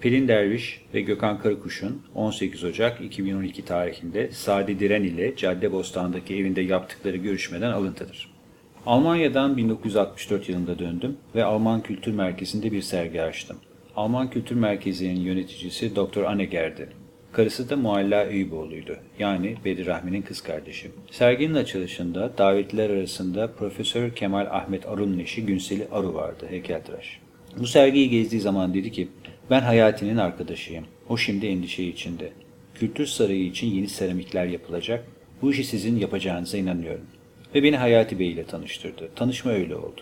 Pelin Derviş ve Gökhan Karakuş'un 18 Ocak 2012 tarihinde Sadi Diren ile Caddebostan'daki evinde yaptıkları görüşmeden alıntıdır. Almanya'dan 1964 yılında döndüm ve Alman Kültür Merkezi'nde bir sergi açtım. Alman Kültür Merkezi'nin yöneticisi Dr. Anneger'di. Karısı da Mualla Eyüboğlu'ydu. Yani Bedir Rahmi'nin kız kardeşi. Serginin açılışında davetliler arasında Profesör Kemal Ahmet Arun'un eşi Günseli Aru vardı, heykeltıraş. Bu sergiyi gezdiği zaman dedi ki, ben Hayati'nin arkadaşıyım. O şimdi endişe içinde. Kültür Sarayı için yeni seramikler yapılacak. Bu işi sizin yapacağınıza inanıyorum. Ve beni Hayati Bey ile tanıştırdı. Tanışma öyle oldu.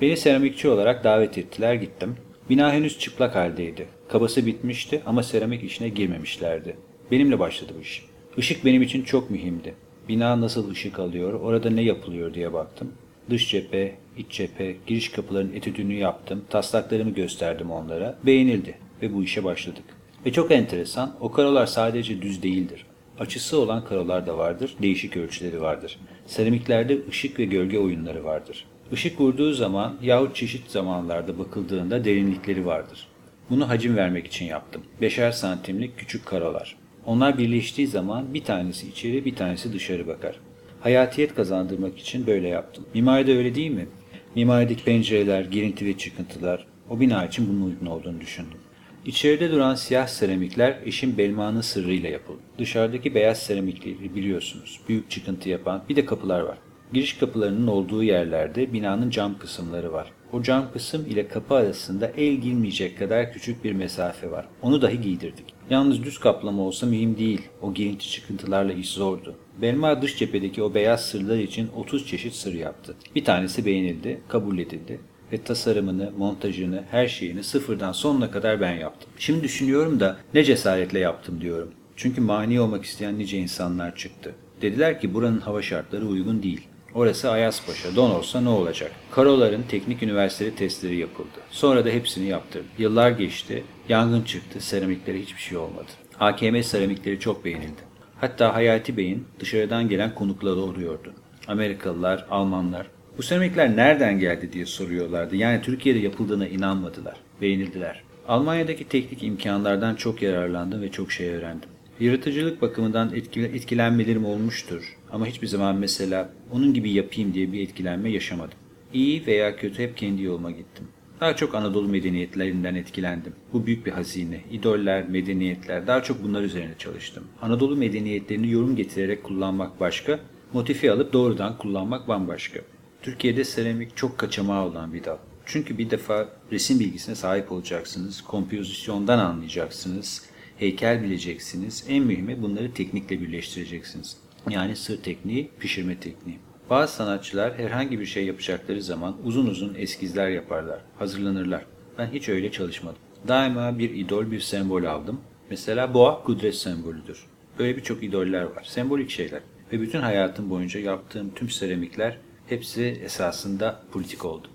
Beni seramikçi olarak davet ettiler, gittim. Bina henüz çıplak haldeydi. Kabası bitmişti ama seramik işine girmemişlerdi. Benimle başladı bu iş. Işık benim için çok mühimdi. Bina nasıl ışık alıyor, orada ne yapılıyor diye baktım. Dış cephe, iç cephe, giriş kapıların etüdünü yaptım, taslaklarımı gösterdim onlara. Beğenildi ve bu işe başladık. Ve çok enteresan, o karolar sadece düz değildir. Açısı olan karolar da vardır, değişik ölçüleri vardır. Seramiklerde ışık ve gölge oyunları vardır. Işık vurduğu zaman yahut çeşit zamanlarda bakıldığında derinlikleri vardır. Bunu hacim vermek için yaptım. Beşer santimlik küçük karolar. Onlar birleştiği zaman bir tanesi içeri bir tanesi dışarı bakar. Hayatiyet kazandırmak için böyle yaptım. Mimaride öyle değil mi? Mimarideki pencereler, girinti ve çıkıntılar o bina için bunun uygun olduğunu düşündüm. İçeride duran siyah seramikler eşim Belma'nın sırrıyla yapıldı. Dışarıdaki beyaz seramikleri biliyorsunuz. Büyük çıkıntı yapan bir de kapılar var. Giriş kapılarının olduğu yerlerde binanın cam kısımları var. O cam kısım ile kapı arasında el girmeyecek kadar küçük bir mesafe var. Onu dahi giydirdik. Yalnız düz kaplama olsa mühim değil. O girinti çıkıntılarla iş zordu. Belma dış cephedeki o beyaz sırlar için 30 çeşit sır yaptı. Bir tanesi beğenildi, kabul edildi ve tasarımını, montajını, her şeyini sıfırdan sonuna kadar ben yaptım. Şimdi düşünüyorum da ne cesaretle yaptım diyorum. Çünkü mani olmak isteyen nice insanlar çıktı. Dediler ki buranın hava şartları uygun değil. Orası Ayaspaşa, don olsa ne olacak? Karoların teknik üniversiteli testleri yapıldı. Sonra da hepsini yaptırdım. Yıllar geçti, yangın çıktı, seramiklere hiçbir şey olmadı. AKM seramikleri çok beğenildi. Hatta Hayati Bey'in dışarıdan gelen konukları oluyordu. Amerikalılar, Almanlar. Bu seramikler nereden geldi diye soruyorlardı. Yani Türkiye'de yapıldığına inanmadılar. Beğenildiler. Almanya'daki teknik imkanlardan çok yararlandım ve çok şey öğrendim. Yaratıcılık bakımından etkilenmelerim olmuştur. Ama hiçbir zaman mesela onun gibi yapayım diye bir etkilenme yaşamadım. İyi veya kötü hep kendi yoluma gittim. Daha çok Anadolu medeniyetlerinden etkilendim. Bu büyük bir hazine. İdoller, medeniyetler, daha çok bunlar üzerine çalıştım. Anadolu medeniyetlerini yorum getirerek kullanmak başka, motifi alıp doğrudan kullanmak bambaşka. Türkiye'de seramik çok kaçamağı olan bir dal. Çünkü bir defa resim bilgisine sahip olacaksınız, kompozisyondan anlayacaksınız, heykel bileceksiniz. En mühimi bunları teknikle birleştireceksiniz. Yani sır tekniği, pişirme tekniği. Bazı sanatçılar herhangi bir şey yapacakları zaman uzun uzun eskizler yaparlar, hazırlanırlar. Ben hiç öyle çalışmadım. Daima bir idol, bir sembol aldım. Mesela boğa kudret sembolüdür. Böyle birçok idoller var, sembolik şeyler. Ve bütün hayatım boyunca yaptığım tüm seramikler hepsi esasında politik oldu.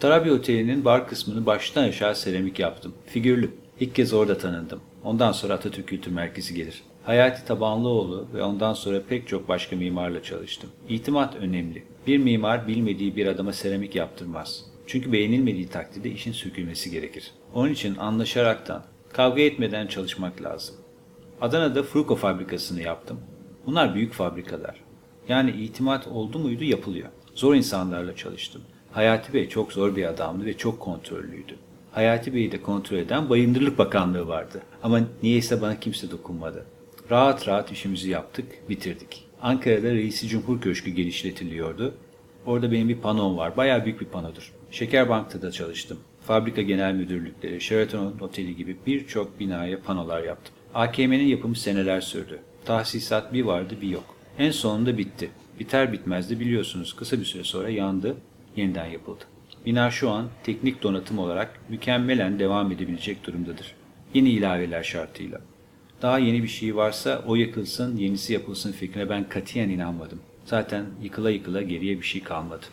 Tarabya Oteli'nin bar kısmını baştan aşağı seramik yaptım. Figürlü. İlk kez orada tanındım. Ondan sonra Atatürk Kültür Merkezi gelir. Hayati Tabanlıoğlu ve ondan sonra pek çok başka mimarla çalıştım. İtimat önemli. Bir mimar bilmediği bir adama seramik yaptırmaz. Çünkü beğenilmediği takdirde işin sökülmesi gerekir. Onun için anlaşaraktan, kavga etmeden çalışmak lazım. Adana'da Fruko fabrikasını yaptım. Bunlar büyük fabrikalar. Yani itimat oldu muydu yapılıyor. Zor insanlarla çalıştım. Hayati Bey çok zor bir adamdı ve çok kontrollüydü. Hayati Bey'i de kontrol eden Bayındırlık Bakanlığı vardı. Ama niyeyse bana kimse dokunmadı. Rahat rahat işimizi yaptık, bitirdik. Ankara'da Reisi Cumhur Köşkü genişletiliyordu. Orada benim bir panom var. Bayağı büyük bir panodur. Şekerbank'ta da çalıştım. Fabrika genel müdürlükleri, Sheraton Oteli gibi birçok binaya panolar yaptım. AKM'nin yapımı seneler sürdü. Tahsisat bir vardı bir yok. En sonunda bitti. Biter bitmez de biliyorsunuz kısa bir süre sonra yandı, yeniden yapıldı. Bina şu an teknik donatım olarak mükemmelen devam edebilecek durumdadır. Yeni ilaveler şartıyla. Daha yeni bir şey varsa o yıkılsın, yenisi yapılsın fikrine ben katiyen inanmadım. Zaten yıkıla yıkıla geriye bir şey kalmadı.